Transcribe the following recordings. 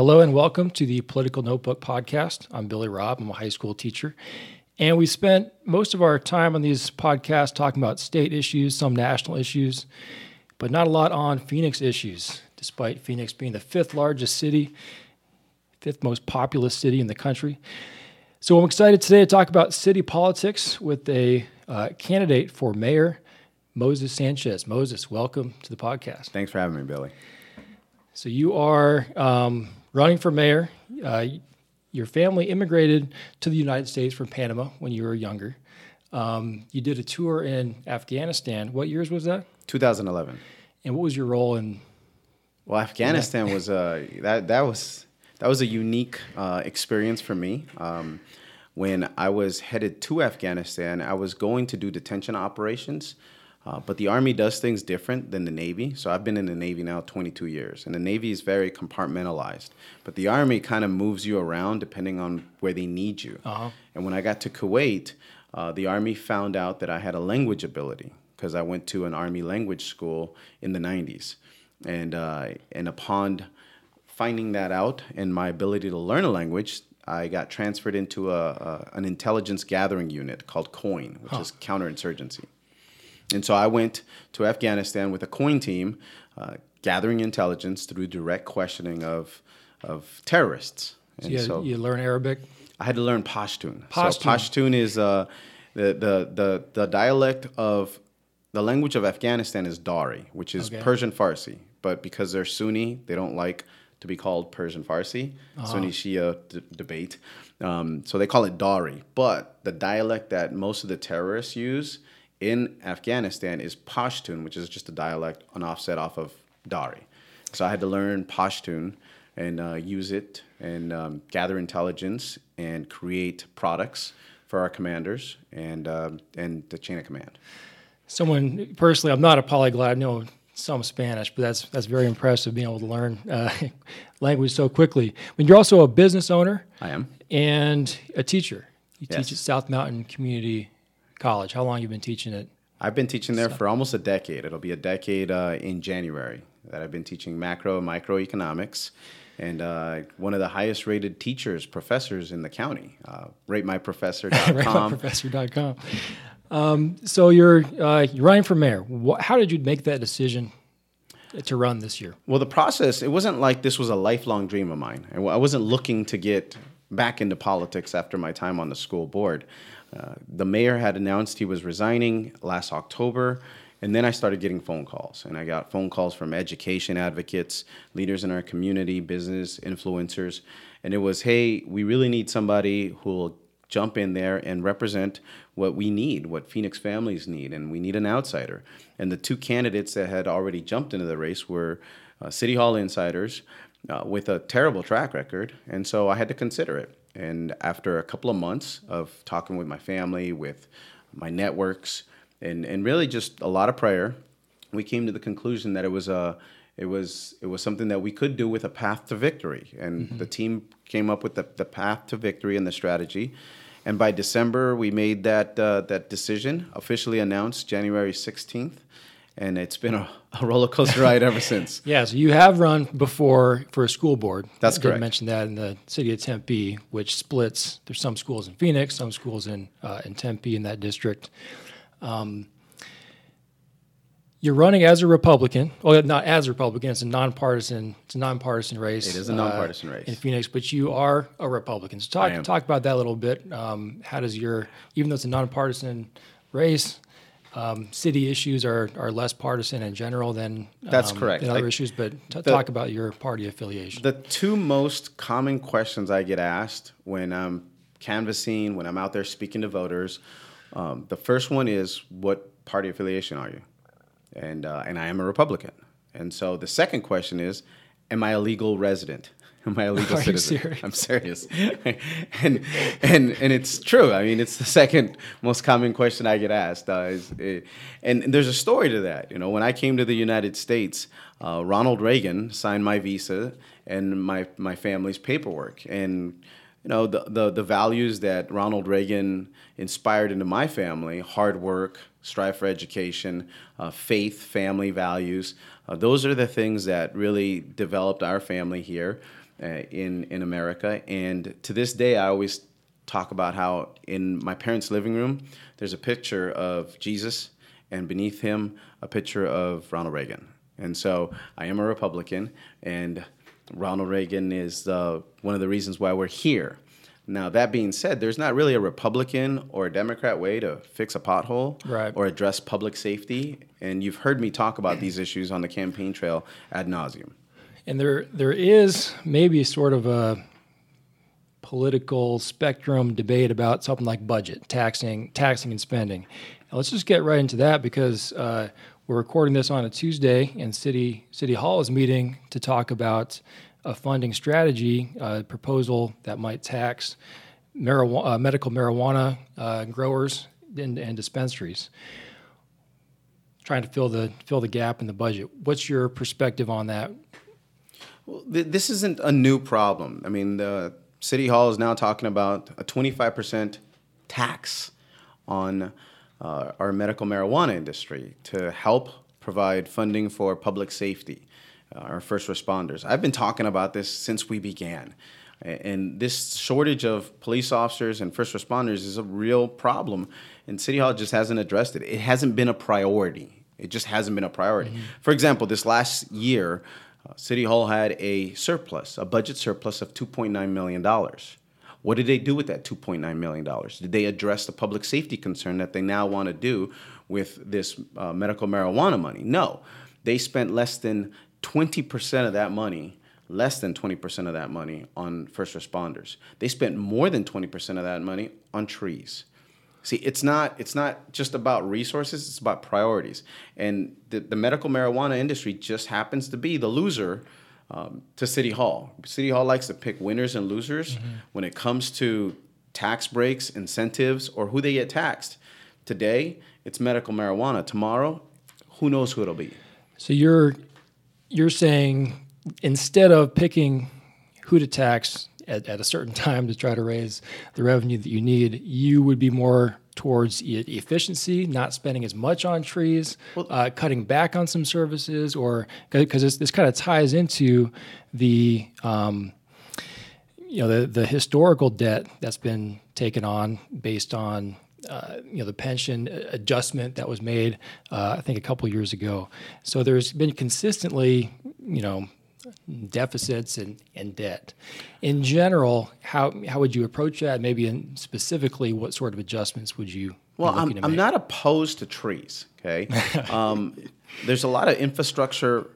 Hello and welcome to the Political Notebook podcast. I'm Billy Robb. I'm a high school teacher. And we spent most of our time on these podcasts talking about state issues, some national issues, but not a lot on Phoenix issues, despite Phoenix being the fifth largest city, fifth most populous city in the country. So I'm excited today to talk about city politics with a uh, candidate for mayor, Moses Sanchez. Moses, welcome to the podcast. Thanks for having me, Billy. So you are um, running for mayor. Uh, your family immigrated to the United States from Panama when you were younger. Um, you did a tour in Afghanistan. What years was that? 2011. And what was your role in? Well, Afghanistan was uh, that that was that was a unique uh, experience for me. Um, when I was headed to Afghanistan, I was going to do detention operations. Uh, but the Army does things different than the Navy. So I've been in the Navy now 22 years, and the Navy is very compartmentalized. But the Army kind of moves you around depending on where they need you. Uh-huh. And when I got to Kuwait, uh, the Army found out that I had a language ability because I went to an Army language school in the 90s. And, uh, and upon finding that out and my ability to learn a language, I got transferred into a, a an intelligence gathering unit called COIN, which huh. is counterinsurgency. And so I went to Afghanistan with a COIN team, uh, gathering intelligence through direct questioning of of terrorists. And so, you, so you learn Arabic. I had to learn Pashtun. Pashtun. So Pashtun is uh, the, the the the dialect of the language of Afghanistan is Dari, which is okay. Persian Farsi. But because they're Sunni, they don't like to be called Persian Farsi, uh-huh. Sunni Shia d- debate. Um, so they call it Dari. But the dialect that most of the terrorists use in Afghanistan is Pashtun, which is just a dialect, an offset off of Dari. So I had to learn Pashtun and uh, use it and um, gather intelligence and create products for our commanders and uh, and the chain of command. Someone personally, I'm not a polyglot. I know some Spanish, but that's that's very impressive being able to learn uh, language so quickly. Mean, you're also a business owner. I am, and a teacher. You yes. teach at South Mountain Community College. How long you been teaching it? I've been teaching there so. for almost a decade. It'll be a decade uh, in January that I've been teaching macro and microeconomics. And uh, one of the highest rated teachers, professors in the county, uh, ratemyprofessor.com. ratemyprofessor.com. Um, so you're uh, you're running for mayor. How did you make that decision to run this year? Well, the process it wasn't like this was a lifelong dream of mine. I wasn't looking to get back into politics after my time on the school board. Uh, the mayor had announced he was resigning last October, and then I started getting phone calls. And I got phone calls from education advocates, leaders in our community, business influencers. And it was, hey, we really need somebody who will jump in there and represent what we need, what Phoenix families need, and we need an outsider. And the two candidates that had already jumped into the race were uh, City Hall insiders uh, with a terrible track record, and so I had to consider it. And after a couple of months of talking with my family, with my networks, and, and really just a lot of prayer, we came to the conclusion that it was a it was it was something that we could do with a path to victory. And mm-hmm. the team came up with the, the path to victory and the strategy. And by December, we made that uh, that decision officially announced January 16th, and it's been a, a roller coaster ride ever since. Yeah, so you have run before for a school board. That's I correct. You mentioned that in the city of Tempe, which splits. There's some schools in Phoenix, some schools in uh, in Tempe in that district. Um, you're running as a Republican. Well, not as a Republican. It's a nonpartisan. It's a nonpartisan race. It is a nonpartisan uh, race in Phoenix, but you are a Republican. So talk talk about that a little bit. Um, how does your even though it's a nonpartisan race, um, city issues are, are less partisan in general than that's um, correct. Than other I, issues, but t- the, talk about your party affiliation. The two most common questions I get asked when I'm canvassing, when I'm out there speaking to voters, um, the first one is, "What party affiliation are you?" and uh, and I am a Republican. And so the second question is, am I a legal resident? Am I a legal Are citizen? Serious? I'm serious. and and and it's true. I mean, it's the second most common question I get asked. Uh, is, it, and, and, there's a story to that. You know, when I came to the United States, uh, Ronald Reagan signed my visa and my my family's paperwork and you know the, the the values that Ronald Reagan inspired into my family: hard work, strive for education, uh, faith, family values. Uh, those are the things that really developed our family here uh, in in America. And to this day, I always talk about how in my parents' living room there's a picture of Jesus, and beneath him a picture of Ronald Reagan. And so I am a Republican, and Ronald Reagan is uh, one of the reasons why we're here. Now, that being said, there's not really a Republican or a Democrat way to fix a pothole right. or address public safety. And you've heard me talk about these issues on the campaign trail ad nauseum. And there, there is maybe sort of a political spectrum debate about something like budget, taxing, taxing and spending. Now, let's just get right into that because uh, we're recording this on a Tuesday, and City City Hall is meeting to talk about a funding strategy a proposal that might tax marijuana, uh, medical marijuana uh, growers and, and, dispensaries. Trying to fill the fill the gap in the budget. What's your perspective on that? Well, th- this isn't a new problem. I mean, the City Hall is now talking about a 25% tax on uh, our medical marijuana industry to help provide funding for public safety, uh, our first responders. I've been talking about this since we began. And this shortage of police officers and first responders is a real problem, and City Hall just hasn't addressed it. It hasn't been a priority. It just hasn't been a priority. Mm-hmm. For example, this last year, uh, City Hall had a surplus, a budget surplus of $2.9 million. What did they do with that $2.9 million? Did they address the public safety concern that they now want to do with this uh, medical marijuana money? No. They spent less than 20% of that money, less than 20% of that money on first responders. They spent more than 20% of that money on trees. See, it's not it's not just about resources, it's about priorities. And the, the medical marijuana industry just happens to be the loser um, to City Hall. City Hall likes to pick winners and losers mm-hmm. when it comes to tax breaks, incentives, or who they get taxed. Today, it's medical marijuana. Tomorrow, who knows who it'll be. So you're you're saying instead of picking who to tax at, at a certain time to try to raise the revenue that you need, you would be more towards efficiency, not spending as much on trees, well, uh, cutting back on some services, or because this, this kind of ties into the um, you know the the historical debt that's been taken on based on uh, you know the pension adjustment that was made uh, I think a couple years ago. So there's been consistently you know deficits and, and debt. In general, how, how would you approach that? Maybe in specifically, what sort of adjustments would you? Well, I'm, I'm not opposed to trees. Okay, um, there's a lot of infrastructure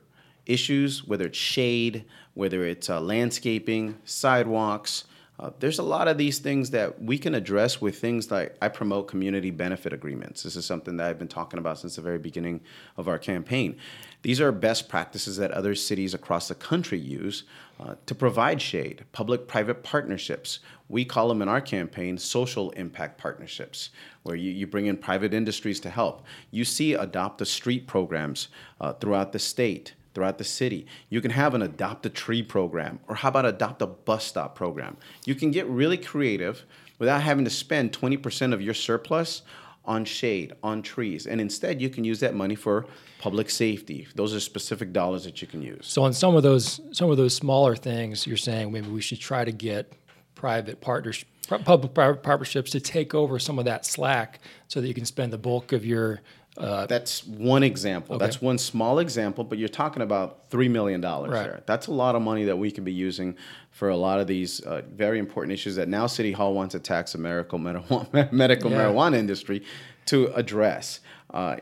issues, whether it's shade, whether it's uh, landscaping, sidewalks. Uh, there's a lot of these things that we can address with things like I promote community benefit agreements. This is something that I've been talking about since the very beginning of our campaign. These are best practices that other cities across the country use uh, to provide shade, public private partnerships. We call them in our campaign social impact partnerships, where you, you bring in private industries to help. You see adopt a street programs uh, throughout the state throughout the city. You can have an adopt a tree program, or how about adopt a bus stop program? You can get really creative without having to spend 20% of your surplus on shade, on trees, and instead you can use that money for public safety. Those are specific dollars that you can use. So on some of those some of those smaller things, you're saying maybe we should try to get private partners public private partnerships to take over some of that slack so that you can spend the bulk of your uh, that's one example. Okay. That's one small example, but you're talking about $3 million right. there. That's a lot of money that we could be using for a lot of these uh, very important issues that now City Hall wants to tax the medical, marijuana, medical yeah. marijuana industry to address. Uh,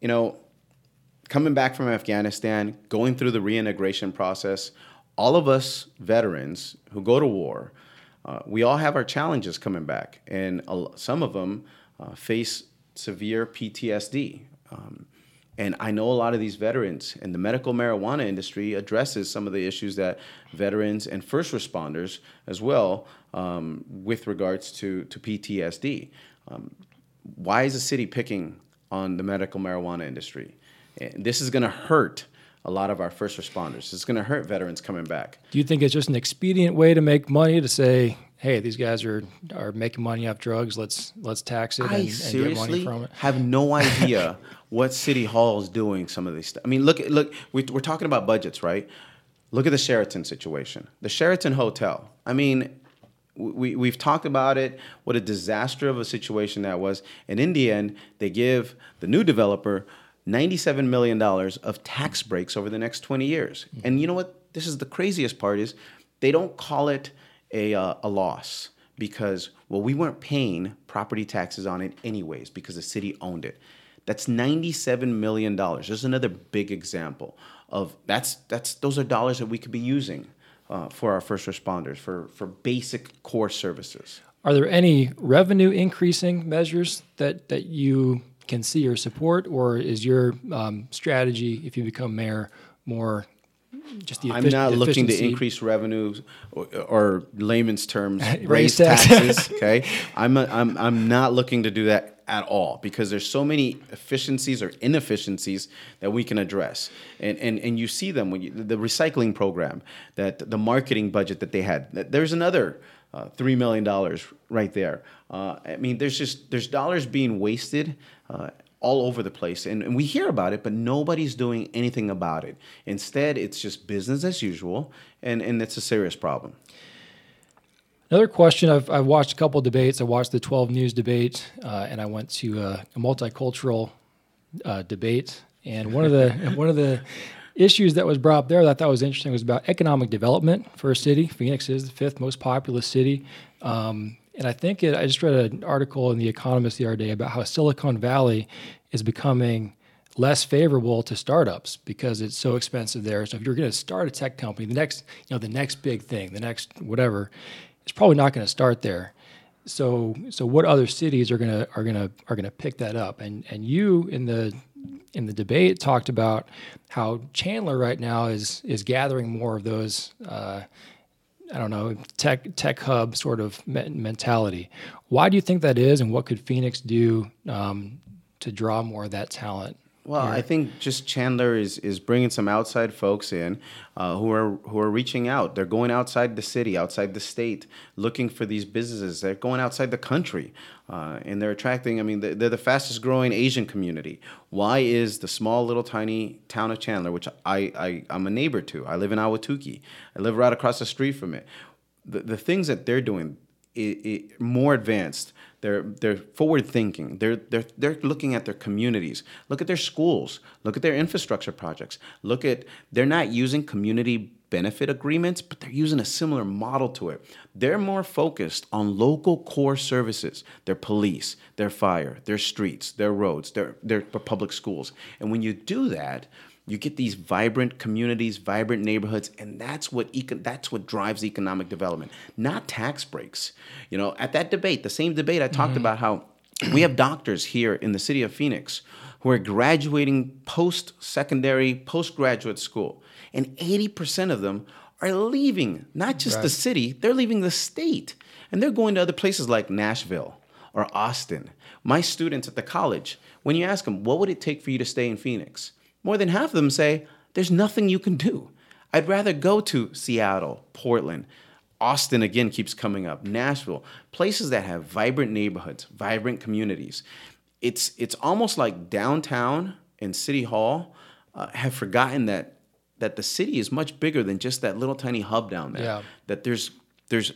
you know, coming back from Afghanistan, going through the reintegration process, all of us veterans who go to war, uh, we all have our challenges coming back, and some of them uh, face severe PTSD. Um, and I know a lot of these veterans, and the medical marijuana industry addresses some of the issues that veterans and first responders as well um, with regards to, to PTSD. Um, why is the city picking on the medical marijuana industry? And this is going to hurt a lot of our first responders. It's going to hurt veterans coming back. Do you think it's just an expedient way to make money to say, hey, these guys are are making money off drugs. Let's let's tax it and, I and get money from it. have no idea what City Hall is doing. Some of these stuff. I mean, look, look. We, we're talking about budgets, right? Look at the Sheraton situation. The Sheraton Hotel. I mean, we we've talked about it. What a disaster of a situation that was. And in the end, they give the new developer ninety-seven million dollars of tax breaks over the next twenty years. Mm-hmm. And you know what? This is the craziest part is they don't call it a uh, a loss because well we weren't paying property taxes on it anyways because the city owned it. That's ninety-seven million dollars. There's another big example of that's that's those are dollars that we could be using uh, for our first responders for for basic core services. Are there any revenue increasing measures that that you can see or support, or is your um, strategy if you become mayor more just the I'm not looking to increase revenues or, or layman's terms, Raise raise taxes. taxes. Okay, I'm, a, I'm I'm not looking to do that at all because there's so many efficiencies or inefficiencies that we can address, and and and you see them when you, the recycling program, that the marketing budget that they had. that There's another. Uh, Three million dollars right there. Uh, I mean, there's just there's dollars being wasted uh, all over the place and, and we hear about it but nobody's doing anything about it instead it's just business as usual and, and it's a serious problem Another question I've, I've watched a couple debates. I watched the 12 News debate, uh, and I went to a, a multicultural uh, debate. And one of the one of the issues that was brought up there that I thought was interesting was about economic development for a city. Phoenix is the fifth most populous city, um, and I think it, I just read an article in the Economist the other day about how Silicon Valley is becoming less favorable to startups because it's so expensive there. So if you're going to start a tech company, the next you know the next big thing, the next whatever, it's probably not going to start there. So so what other cities are gonna are gonna are gonna pick that up? And and you in the in the debate talked about how Chandler right now is is gathering more of those. Uh, I don't know tech tech hub sort of mentality. Why do you think that is, and what could Phoenix do um, to draw more of that talent? Well, I think just Chandler is, is bringing some outside folks in uh, who are who are reaching out. They're going outside the city, outside the state, looking for these businesses. They're going outside the country, uh, and they're attracting. I mean, they're, they're the fastest growing Asian community. Why is the small little tiny town of Chandler, which I, I I'm a neighbor to, I live in Ahwatukee, I live right across the street from it. The the things that they're doing, it, it, more advanced. They're they're forward thinking. They're they're they're looking at their communities. Look at their schools. Look at their infrastructure projects. Look at they're not using community benefit agreements, but they're using a similar model to it. They're more focused on local core services, their police, their fire, their streets, their roads, their their public schools. And when you do that, you get these vibrant communities, vibrant neighborhoods, and that's what eco- that's what drives economic development, not tax breaks. You know, at that debate, the same debate I talked mm-hmm. about how we have doctors here in the city of Phoenix who are graduating post-secondary, postgraduate school, and 80% of them are leaving not just the city, they're leaving the state. And they're going to other places like Nashville or Austin. My students at the college, when you ask them, what would it take for you to stay in Phoenix? More than half of them say, there's nothing you can do. I'd rather go to Seattle, Portland, Austin again keeps coming up, Nashville, places that have vibrant neighborhoods, vibrant communities. It's it's almost like downtown and City Hall uh, have forgotten that that the city is much bigger than just that little tiny hub down there. Yeah. That there's there's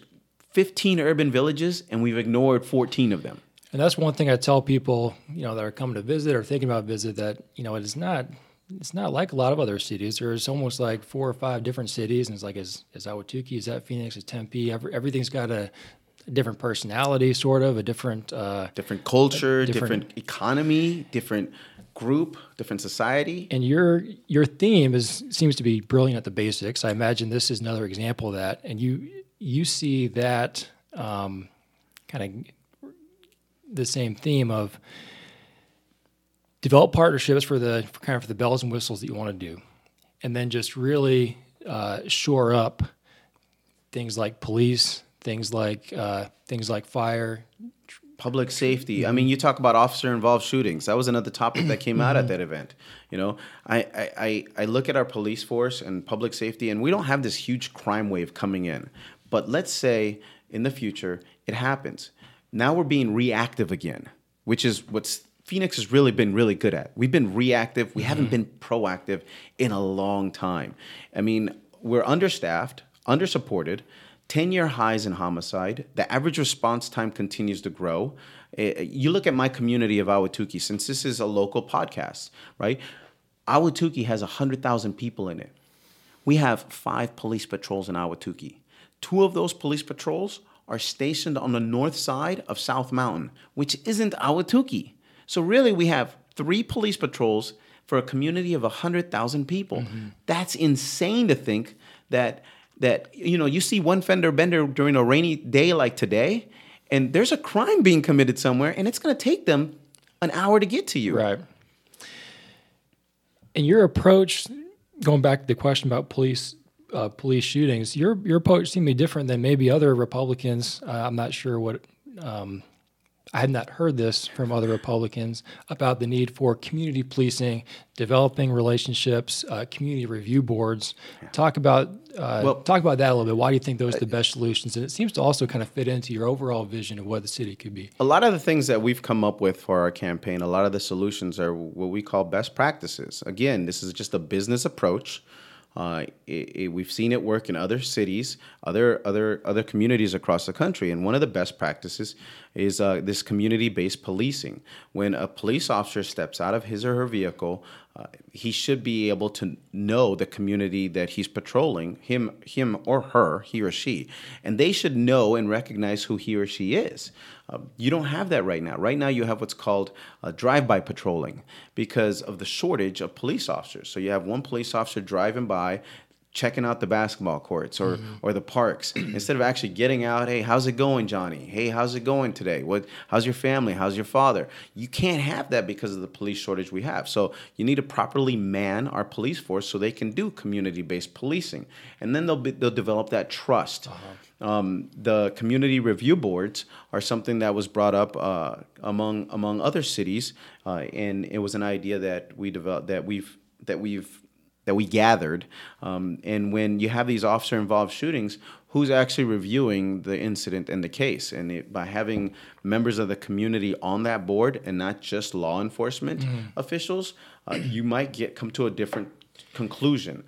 15 urban villages and we've ignored 14 of them. And that's one thing I tell people, you know, that are coming to visit or thinking about visit that, you know, it is not it's not like a lot of other cities. There's almost like four or five different cities, and it's like is is Ahwatukee, is that Phoenix, is Tempe? Every, everything's got a, a different personality, sort of a different. Uh, Different culture, different- different, economy, different group, different society. and your your theme is seems to be brilliant at the basics. I imagine this is another example of that, and you you see that um, kind of the same theme of develop partnerships for the for kind of for the bells and whistles that you want to do, and then just really uh, shore up things like police, things like uh, things like fire. public safety. I mean, you talk about officer involved shootings. That was another topic that came out at that event. You know, I, I, I, I look at our police force and public safety, and we don't have this huge crime wave coming in. But let's say in the future, it happens. Now we're being reactive again, which is what's Phoenix has really been really good at. We've been reactive. We mm-hmm. haven't been proactive in a long time. I mean, we're understaffed, undersupported, 10 year highs in homicide. The average response time continues to grow. Eh, you look at my community of Ahwatukee, since this is a local podcast, right? Ahwatukee has 100,000 people in it. We have five police patrols in Ahwatukee. Two of those police patrols are stationed on the north side of South Mountain, which isn't Ahwatukee. So really, we have three police patrols for a community of 100,000 people. Mm-hmm. That's insane to think that that you know you see one fender bender during a rainy day like today and there's a crime being committed somewhere and it's going to take them an hour to get to you. Right. And your approach going back to the question about police uh, police shootings, your your approach seemed to be different than maybe other Republicans. Uh, I'm not sure what. Um, I had not heard this from other Republicans about the need for community policing, developing relationships, uh, community review boards. Talk about uh, well, talk about that a little bit. Why do you think those are the best solutions? And it seems to also kind of fit into your overall vision of what the city could be. A lot of the things that we've come up with for our campaign, a lot of the solutions are what we call best practices. Again, this is just a business approach uh, it, it, we've seen it work in other cities, other other other communities across the country, and one of the best practices is uh, this community-based policing. When a police officer steps out of his or her vehicle, uh, he should be able to know the community that he's patrolling, him him or her, he or she, and they should know and recognize who he or she is. Uh, you don't have that right now. Right now, you have what's called uh, drive-by patrolling because of the shortage of police officers. So you have one police officer driving by, checking out the basketball courts or mm-hmm. or the parks instead of actually getting out hey how's it going johnny? Hey how's it going today? What how's your family? How's your father? You can't have that because of the police shortage we have. So you need to properly man our police force so they can do community-based policing. And then they'll be, they'll develop that trust. Uh-huh. Um, the community review boards are something that was brought up uh, among among other cities, uh, and it was an idea that we developed that we've that we've that we gathered. Um, and when you have these officer involved shootings, who's actually reviewing the incident and the case? And it, by having members of the community on that board and not just law enforcement mm. officials, uh, you might get come to a different conclusion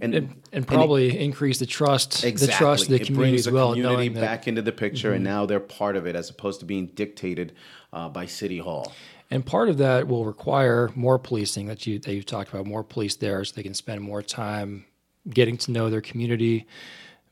and and, and probably and it, increase the trust exactly. the trust of the it community brings as well. The community back that, into the picture, mm-hmm. and now they're part of it as opposed to being dictated uh, by City Hall. And part of that will require more policing that you that you've talked about, more police there, so they can spend more time getting to know their community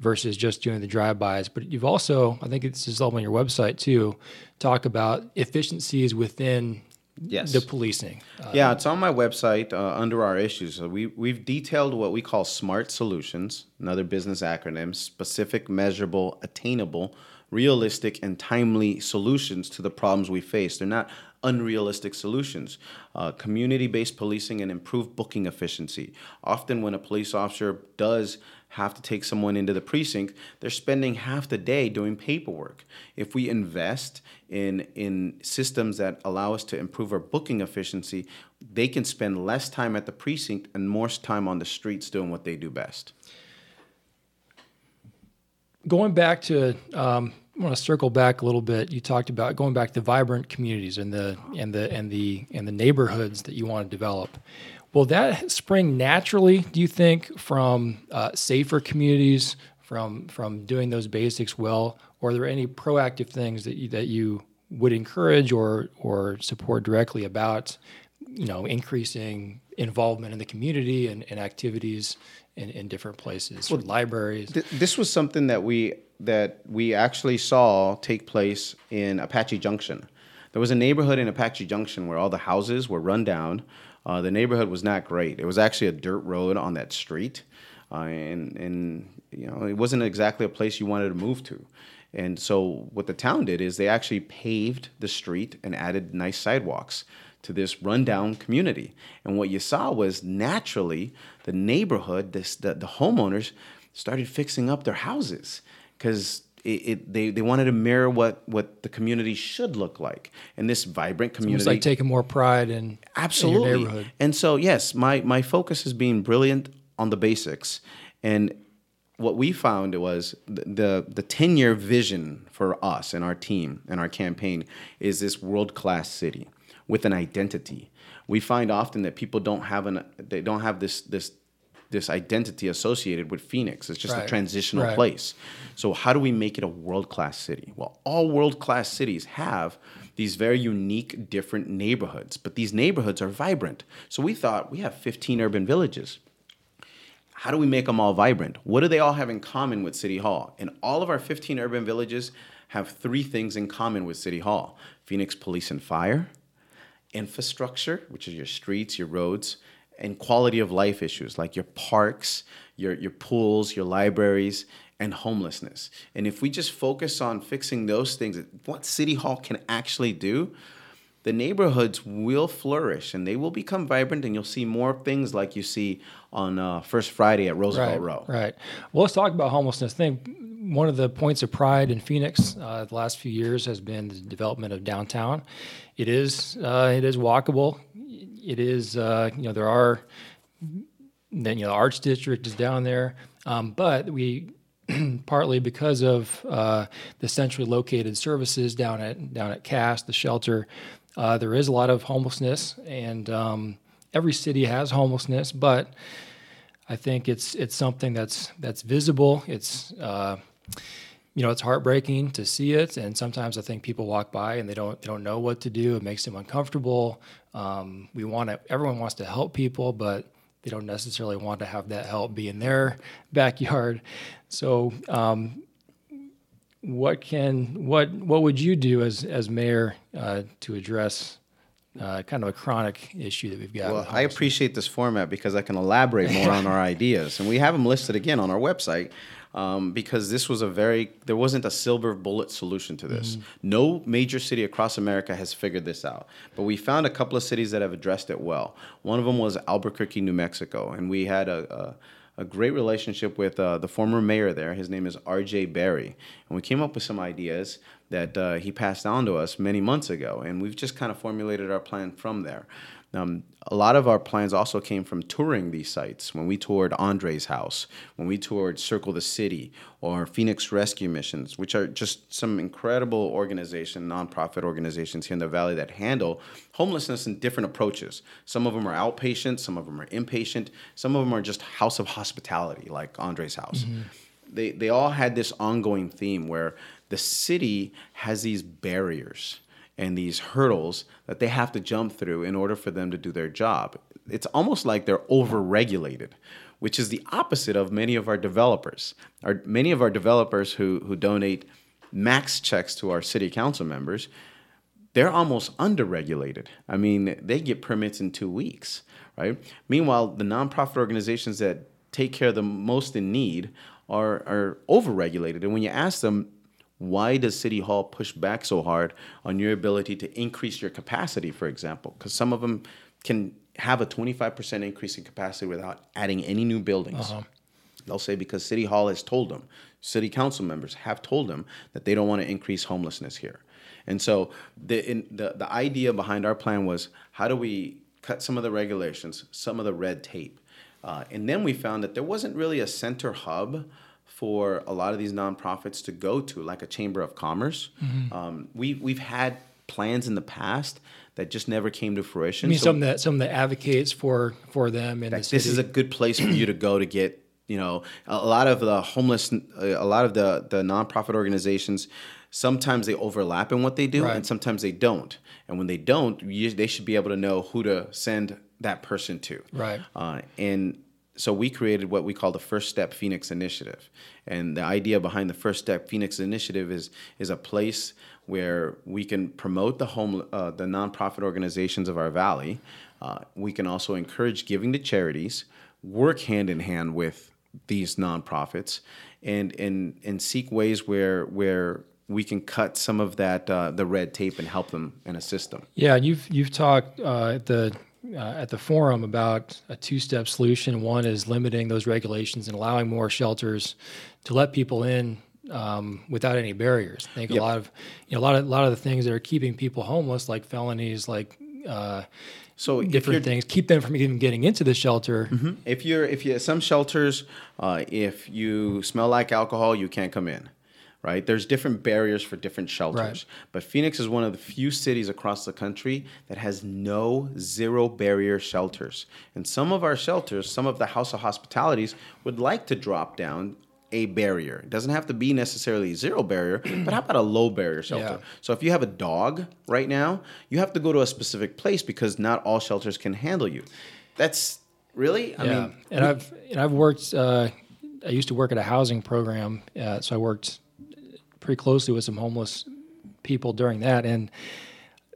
versus just doing the drive-bys. But you've also, I think it's all on your website too, talk about efficiencies within yes. the policing. Uh, yeah, it's on my website uh, under our issues. So we, we've detailed what we call SMART solutions, another business acronym specific, measurable, attainable, realistic, and timely solutions to the problems we face. They're not unrealistic solutions. Uh, community based policing and improved booking efficiency. Often, when a police officer does have to take someone into the precinct, they're spending half the day doing paperwork. If we invest in, in systems that allow us to improve our booking efficiency, they can spend less time at the precinct and more time on the streets doing what they do best. Going back to um, I want to circle back a little bit. You talked about going back to vibrant communities and the and the and the and the neighborhoods that you want to develop. Will that spring naturally? Do you think from uh, safer communities, from from doing those basics well, or are there any proactive things that you, that you would encourage or or support directly about, you know, increasing involvement in the community and, and activities in, in different places, well, libraries? Th- this was something that we that we actually saw take place in Apache Junction. There was a neighborhood in Apache Junction where all the houses were run down. Uh, the neighborhood was not great. It was actually a dirt road on that street, uh, and and you know it wasn't exactly a place you wanted to move to. And so what the town did is they actually paved the street and added nice sidewalks to this rundown community. And what you saw was naturally the neighborhood, this the, the homeowners started fixing up their houses because it, it, they, they wanted to mirror what, what the community should look like and this vibrant community. It's like taking more pride in absolutely in neighborhood. And so yes, my my focus is being brilliant on the basics, and what we found was the the 10 year vision for us and our team and our campaign is this world class city with an identity. We find often that people don't have an they don't have this this this identity associated with Phoenix. It's just Right. a transitional Right. place. So how do we make it a world class city? Well, all world class cities have these very unique, different neighborhoods, but these neighborhoods are vibrant. So we thought we have 15 urban villages how do we make them all vibrant? What do they all have in common with City Hall? And all of our 15 urban villages have three things in common with City Hall Phoenix Police and Fire, infrastructure, which is your streets, your roads, and quality of life issues like your parks, your, your pools, your libraries, and homelessness. And if we just focus on fixing those things, what City Hall can actually do, the neighborhoods will flourish and they will become vibrant, and you'll see more things like you see on uh, First Friday at Roosevelt right, Row. Right. Well, let's talk about homelessness. I think one of the points of pride in Phoenix uh, the last few years has been the development of downtown. It is uh, it is walkable. It is uh, you know there are then you know the arts district is down there, um, but we partly because of uh, the centrally located services down at down at Cass, the shelter, uh, there is a lot of homelessness, and um, every city has homelessness, but I think it's it's something that's that's visible. It's uh, you know it's heartbreaking to see it, and sometimes I think people walk by and they don't they don't know what to do. It makes them uncomfortable. Um, we want to everyone wants to help people, but they don't necessarily want to have that help be in their backyard. So, um, what can what what would you do as as mayor uh, to address uh, kind of a chronic issue that we've got? Well, I appreciate this format because I can elaborate more on our ideas, and we have them listed again on our website. Um, because this was a very there wasn't a silver bullet solution to this. No major city across America has figured this out, but we found a couple of cities that have addressed it well. One of them was Albuquerque, New Mexico, and we had a, a, a great relationship with uh, the former mayor there. His name is R.J. Berry, and we came up with some ideas that uh, he passed on to us many months ago, and we've just kind of formulated our plan from there. Um, a lot of our plans also came from touring these sites. When we toured Andre's house, when we toured Circle the City, or Phoenix Rescue Missions, which are just some incredible organization, nonprofit organizations here in the valley that handle homelessness in different approaches. Some of them are outpatient, some of them are inpatient, some of them are just house of hospitality, like Andre's house. They they all had this ongoing theme where the city has these barriers and these hurdles that they have to jump through in order for them to do their job. It's almost like they're overregulated, which is the opposite of many of our developers. Our, many of our developers who, who donate max checks to our city council members, they're almost underregulated. I mean, they get permits in two weeks, right? Meanwhile, the nonprofit organizations that take care of the most in need are, are overregulated. And when you ask them, why does City Hall push back so hard on your ability to increase your capacity, for example? Because some of them can have a 25% increase in capacity without adding any new buildings. They'll say because City Hall has told them, city council members have told them that they don't want to increase homelessness here. And so the, in, the, the idea behind our plan was how do we cut some of the regulations, some of the red tape? Uh, and then we found that there wasn't really a center hub for a lot of these nonprofits to go to, like a chamber of commerce. Um, we, we've had plans in the past that just never came to fruition. I mean, So- something that something that advocates for for them in the this is a good place for you to go to get you know a, a lot of the homeless a lot of the the nonprofit organizations sometimes they overlap in what they do Right. and sometimes they don't and when they don't you, they should be able to know who to send that person to Right. uh, and so we created what we call the First Step Phoenix Initiative, and the idea behind the First Step Phoenix Initiative is is a place where we can promote the home uh, the nonprofit organizations of our valley. Uh, we can also encourage giving to charities, work hand in hand with these nonprofits, and and and seek ways where where we can cut some of that uh, the red tape and help them and assist them. Yeah, you've you've talked uh, at the uh, at the forum about a two-step solution. One is limiting those regulations and allowing more shelters to let people in um, without any barriers. I think a lot of you know a lot of a lot of the things that are keeping people homeless, like felonies, like uh, So different things, keep them from even getting into the shelter. If you're if you some shelters, uh, if you smell like alcohol, you can't come in. Right? There's different barriers for different shelters. Right. But Phoenix is one of the few cities across the country that has no zero barrier shelters. And some of our shelters, some of the House of Hospitalities would like to drop down a barrier. It doesn't have to be necessarily zero barrier, but how about a low barrier shelter? Yeah. So if you have a dog right now, you have to go to a specific place because not all shelters can handle you. That's really, I yeah, mean, and I've and I've worked. Uh, I used to work at a housing program, uh, so I worked pretty closely with some homeless people during that. And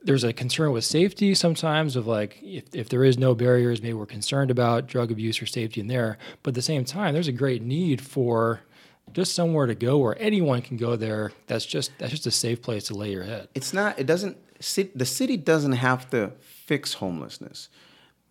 there's a concern with safety sometimes of like if, if there is no barriers, maybe we're concerned about drug abuse or safety in there. But at the same time, there's a great need for just somewhere to go where anyone can go there. That's just that's just a safe place to lay your head. it's not it doesn't the city doesn't have to fix homelessness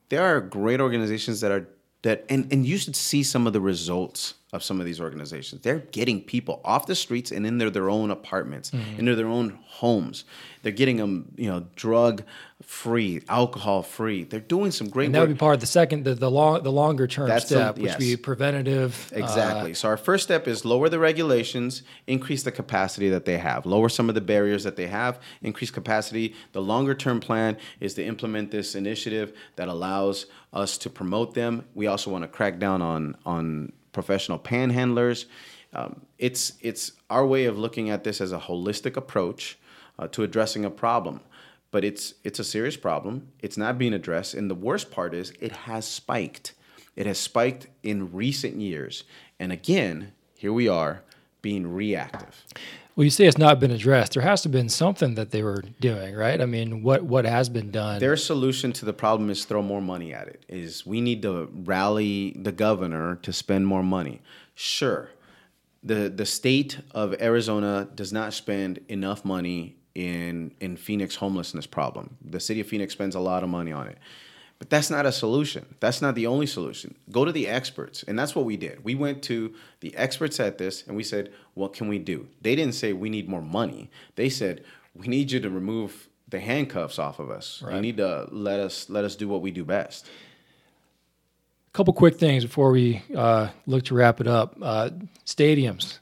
there are great organizations that are that and, and you should see some of the results of some of these organizations they're getting people off the streets and in their, their own apartments into their own homes they're getting them you know drug free alcohol free they're doing some great And that would be part of the second, the the long, the longer term That's step, which would be yes. preventative. uh, Exactly. so our first step is lower the regulations, increase the capacity that they have, lower some of the barriers that they have, increase capacity. The longer term plan is to implement this initiative that allows us to promote them. We also want to crack down on on professional panhandlers. Um, it's it's our way of looking at this as a holistic approach uh, to addressing a problem but it's it's a serious problem. It's not being addressed, and the worst part is it has spiked. It has spiked in recent years, and again, here we are being reactive. Well, you say it's not been addressed. There has to been something that they were doing, right? I mean, what what has been done? Their solution to the problem is throw more money at it. Is we need to rally the governor to spend more money. Sure, the the state of Arizona does not spend enough money in in Phoenix homelessness problem. The city of Phoenix spends a lot of money on it. But that's not a solution. That's not the only solution. Go to the experts. And that's what we did. We went to the experts at this and we said, "What can we do?" They didn't say we need more money. They said, "We need you to remove the handcuffs off of us. You need to let us let us do what we do best." A couple quick things before we uh, look to wrap it up. Uh, stadiums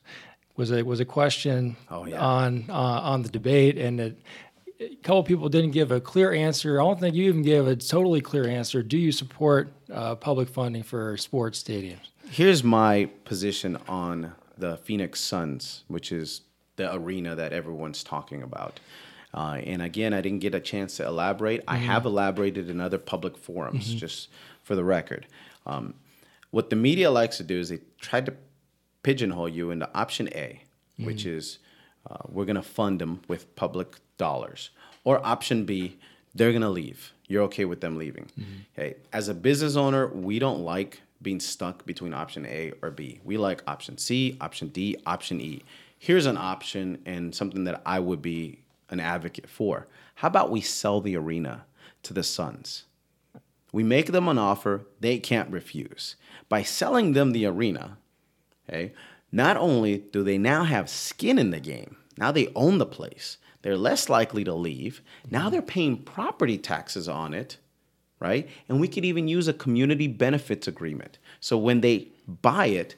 was a was a question Oh, yeah. on uh, on the debate, and it, a couple people didn't give a clear answer. I don't think you even gave a totally clear answer. Do you support uh, public funding for sports stadiums? Here's my position on the Phoenix Suns, which is the arena that everyone's talking about. Uh, and again, I didn't get a chance to elaborate. I have elaborated in other public forums, just for the record. Um, what the media likes to do is they try to pigeonhole you into option A, which is uh, we're going to fund them with public dollars, or option B, they're going to leave. You're okay with them leaving. Okay. As a business owner, we don't like being stuck between option A or B. We like option C, option D, option E. Here's an option and something that I would be an advocate for. How about we sell the arena to the Suns? We make them an offer they can't refuse. By selling them the arena, okay, not only do they now have skin in the game, now they own the place. They're less likely to leave. Now they're paying property taxes on it, right? And we could even use a community benefits agreement. So when they buy it,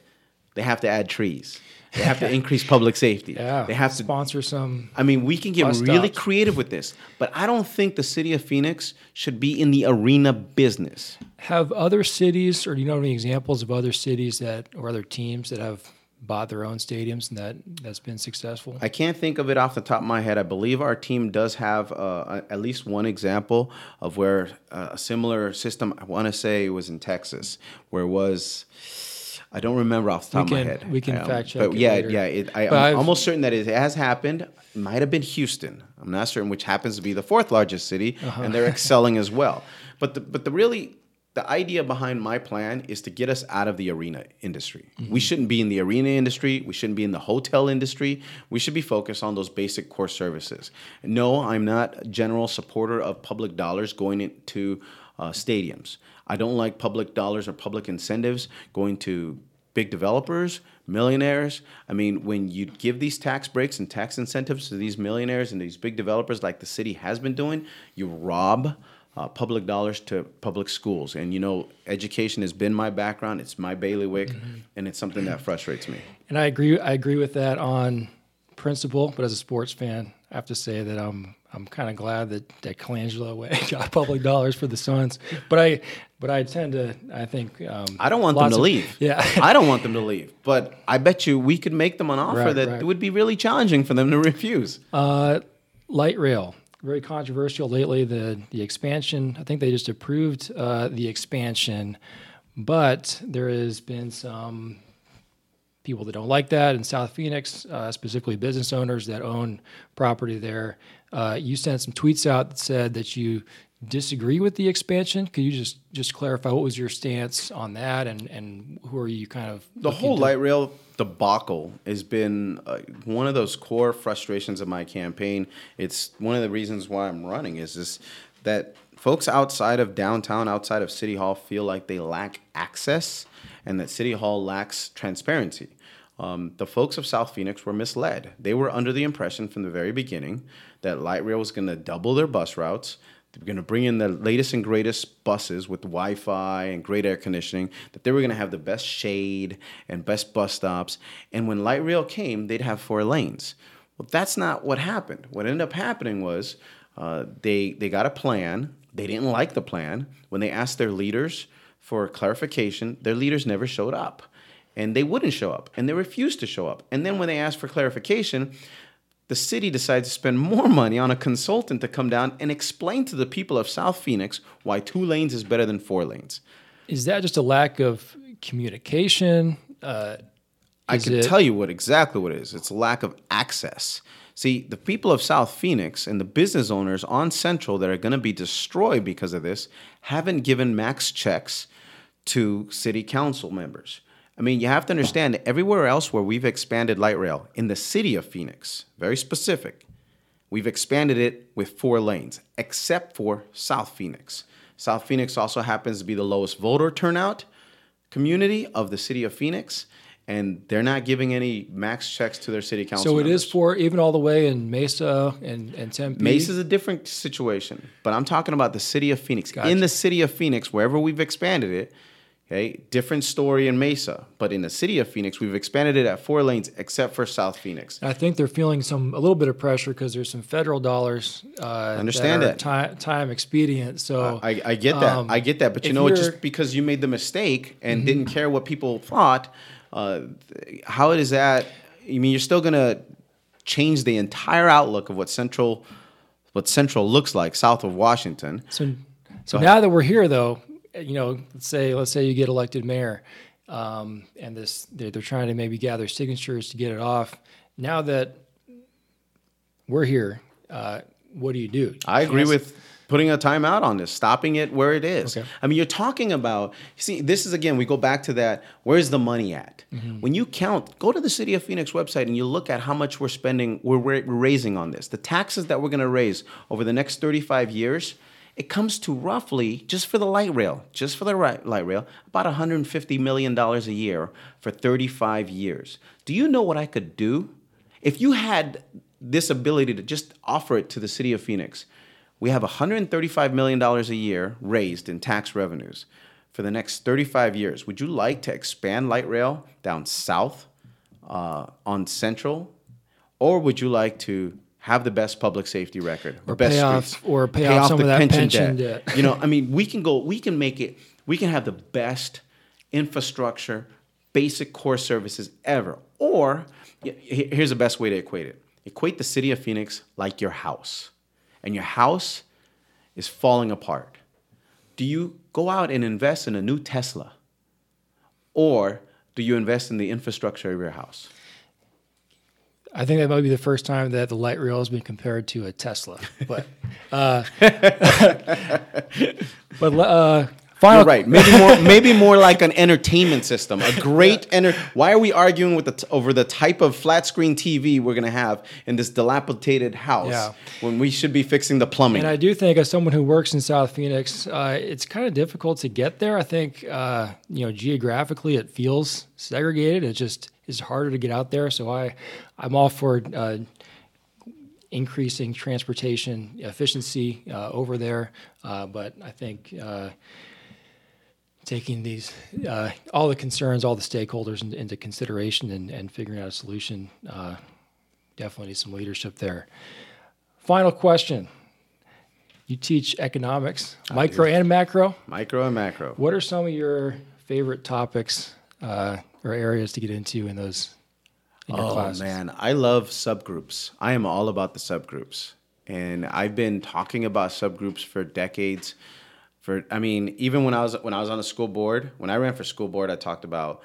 they have to add trees. They have to increase public safety. Yeah, They have to sponsor some. I mean, we can get really stops. creative with this, but I don't think the city of Phoenix should be in the arena business. Have other cities, or do you know any examples of other cities that or other teams that have bought their own stadiums and that that's been successful? I can't think of it off the top of my head. I believe our team does have uh, at least one example of where uh, a similar system. I want to say it was in Texas, where it was. I don't remember off the top of my head. we can Um, fact check But yeah, later. yeah, it, I, I've- almost certain that it has happened. It might have been Houston. I'm not certain, which happens to be the fourth largest city, Uh-huh. and they're excelling as well. But the, but the really the idea behind my plan is to get us out of the arena industry. Mm-hmm. We shouldn't be in the arena industry. We shouldn't be in the hotel industry. We should be focused on those basic core services. No, I'm not a general supporter of public dollars going into uh, stadiums. I don't like public dollars or public incentives going to big developers, millionaires. I mean, when you give these tax breaks and tax incentives to these millionaires and these big developers, like the city has been doing, you rob uh, public dollars to public schools. And you know, education has been my background. It's my bailiwick, Mm-hmm. and it's something that frustrates me. And I agree. I agree with that on principle. But as a sports fan, I have to say that I'm I'm kind of glad that that Colangelo got public dollars for the Suns. But I but I tend to I think um, I don't want them to of- leave. Yeah. I don't want them to leave. But I bet you we could make them an offer Right, that right. would be really challenging for them to refuse. Uh, light rail, very controversial lately. The the expansion. I think they just approved uh, the expansion, but there has been some people that don't like that in South Phoenix, uh, specifically business owners that own property there. Uh, you sent some tweets out that said that you disagree with the expansion. Could you just just clarify what was your stance on that, and and who are you kind of The whole light rail debacle has been uh, one of those core frustrations of my campaign. It's one of the reasons why I'm running is this that folks outside of downtown, outside of City Hall, feel like they lack access and that City Hall lacks transparency. Um, the folks of South Phoenix were misled. They were under the impression from the very beginning that light rail was going to double their bus routes. They were going to bring in the latest and greatest buses with Wi-Fi and great air conditioning. That they were going to have the best shade and best bus stops. And when light rail came, they'd have four lanes. Well, that's not what happened. What ended up happening was uh, they they got a plan. They didn't like the plan. When they asked their leaders for clarification, their leaders never showed up, and they wouldn't show up, and they refused to show up. And then when they asked for clarification, the city decides to spend more money on a consultant to come down and explain to the people of South Phoenix why two lanes is better than four lanes. Is that just a lack of communication? Uh, I can it- tell you what exactly what it is. It's a lack of access. See, the people of South Phoenix and the business owners on Central that are going to be destroyed because of this haven't given max checks to city council members. I mean, you have to understand that everywhere else where we've expanded light rail in the city of Phoenix, very specific, we've expanded it with four lanes, except for South Phoenix. South Phoenix also happens to be the lowest voter turnout community of the city of Phoenix, and they're not giving any max checks to their city council. So it is members. for even all the way in Mesa and, and Tempe. Mesa is a different situation, but I'm talking about the city of Phoenix. Gotcha. In the city of Phoenix, wherever we've expanded it, okay, different story in Mesa, but in the city of Phoenix, we've expanded it at four lanes, except for South Phoenix. I think they're feeling some a little bit of pressure because there's some federal dollars. Uh, Understand that. that. are Time, expedient. So I, I get that. um, I get that. But you know, what, Mm-hmm. just because you made the mistake and didn't care what people thought, uh, how is that? I mean, you're still gonna change the entire outlook of what Central, what Central looks like south of Washington. So, so now that we're here, though, you know, let's say let's say you get elected mayor, um, and this they're, they're trying to maybe gather signatures to get it off. Now that we're here, uh, what do you do? I agree with putting a timeout on this, stopping it where it is. Okay. I mean, you're talking about, see, this is again, we go back to that, where's the money at? Mm-hmm. When you count, go to the City of Phoenix website and you look at how much we're spending, we're, we're raising on this. The taxes that we're gonna raise over the next 35 years, it comes to roughly, just for the light rail, just for the light rail, about $150 million a year for 35 years. Do you know what I could do? If you had this ability to just offer it to the city of Phoenix, we have $135 million a year raised in tax revenues for the next 35 years. Would you like to expand light rail down south uh, on Central? Or would you like to have the best public safety record, Or best pay off- streets, or pay off some of that pension debt. you know, I mean, we can go, we can make it, we can have the best infrastructure, basic core services ever. Or here's the best way to equate it equate the city of Phoenix like your house, and your house is falling apart. Do you go out and invest in a new Tesla? Or do you invest in the infrastructure of your house? I think that might be the first time that the light rail has been compared to a Tesla. But, uh, but uh, final You're right. Maybe more. maybe more like an entertainment system. A great enter. Why are we arguing with the t- over the type of flat screen TV we're gonna have in this dilapidated house Yeah. when we should be fixing the plumbing? And I do think, as someone who works in South Phoenix, uh, it's kind of difficult to get there. I think, uh, you know, geographically, it feels segregated. It just is harder to get out there. So I, I'm all for uh, increasing transportation efficiency uh, over there. Uh, but I think uh, taking these uh, all the concerns, all the stakeholders in, into consideration, and, and, figuring out a solution uh, definitely need some leadership there. Final question. You teach economics, micro and macro. Micro and macro. What are some of your favorite topics uh, or areas to get into in those in oh classes? man, I love subgroups. I am all about the subgroups, and I've been talking about subgroups for decades. For I mean, even when I was when I was on the school board, when I ran for school board, I talked about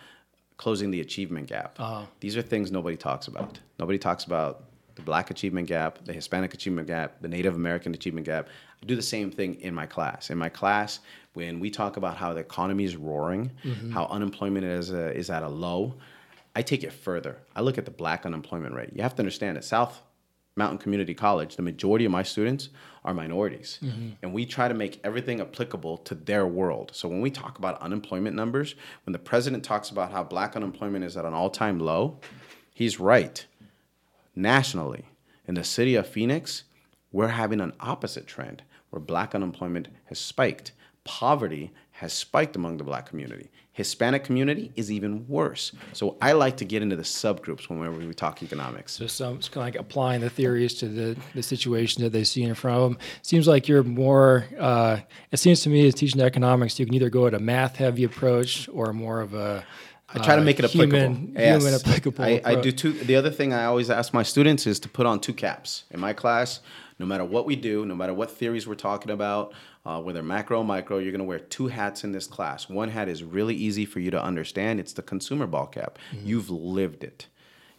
closing the achievement gap. Uh-huh. These are things nobody talks about. Nobody talks about the Black achievement gap, the Hispanic achievement gap, the Native American achievement gap. I do the same thing in my class. In my class, when we talk about how the economy is roaring, mm-hmm. how unemployment is, uh, is at a low, I take it further. I look at the black unemployment rate. You have to understand that South Mountain Community College, the majority of my students are minorities. Mm-hmm. And we try to make everything applicable to their world. So when we talk about unemployment numbers, when the president talks about how black unemployment is at an all time low, he's right. Nationally, in the city of Phoenix, we're having an opposite trend where black unemployment has spiked. Poverty has spiked among the black community. Hispanic community is even worse. So I like to get into the subgroups whenever we talk economics. So some it's kind of like applying the theories to the, the situation that they see in front of them. Seems like you're more. Uh, it seems to me as teaching economics, you can either go at a math heavy approach or more of a I try to make it applicable. Human, yes. human applicable. I, I, do two. The other thing I always ask my students is to put on two caps in my class. No matter what we do, no matter what theories we're talking about, uh, whether macro or micro, you're going to wear two hats in this class. One hat is really easy for you to understand. It's the consumer ball cap. Mm-hmm. You've lived it.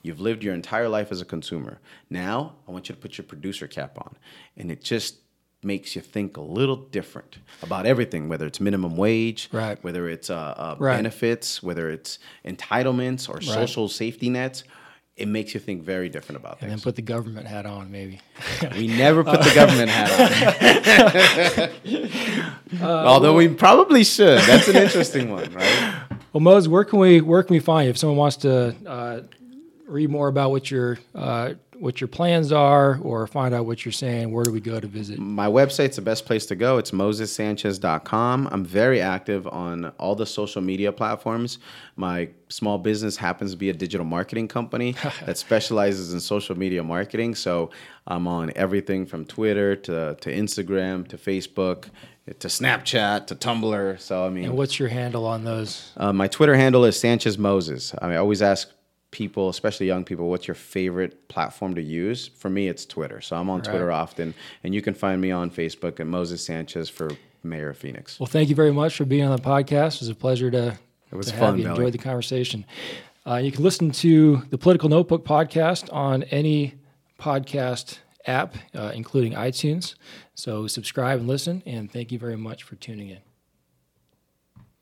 You've lived your entire life as a consumer. Now, I want you to put your producer cap on. And it just makes you think a little different about everything, whether it's minimum wage, right. whether it's uh, uh, right. benefits, whether it's entitlements or right. social safety nets it makes you think very different about things. And then put the government hat on, maybe. we never put the government hat on. uh, Although we probably should. That's an interesting one, right? Well, Mose, where can we where can we find you if someone wants to uh, read more about what your uh, what your plans are or find out what you're saying, where do we go to visit? My website's the best place to go. It's mosessanchez.com. I'm very active on all the social media platforms. My small business happens to be a digital marketing company that specializes in social media marketing. So I'm on everything from Twitter to, to Instagram to Facebook to Snapchat to Tumblr. So I mean, and what's your handle on those? Uh, my Twitter handle is Sanchez Moses. I, mean, I always ask people, especially young people, what's your favorite platform to use? For me, it's Twitter. So I'm on right. Twitter often, and you can find me on Facebook at Moses Sanchez for Mayor of Phoenix. Well, thank you very much for being on the podcast. It was a pleasure to, it was to fun, have you. Enjoyed the conversation. Uh, you can listen to the Political Notebook podcast on any podcast app, uh, including iTunes. So subscribe and listen, and thank you very much for tuning in.